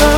oh.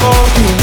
for you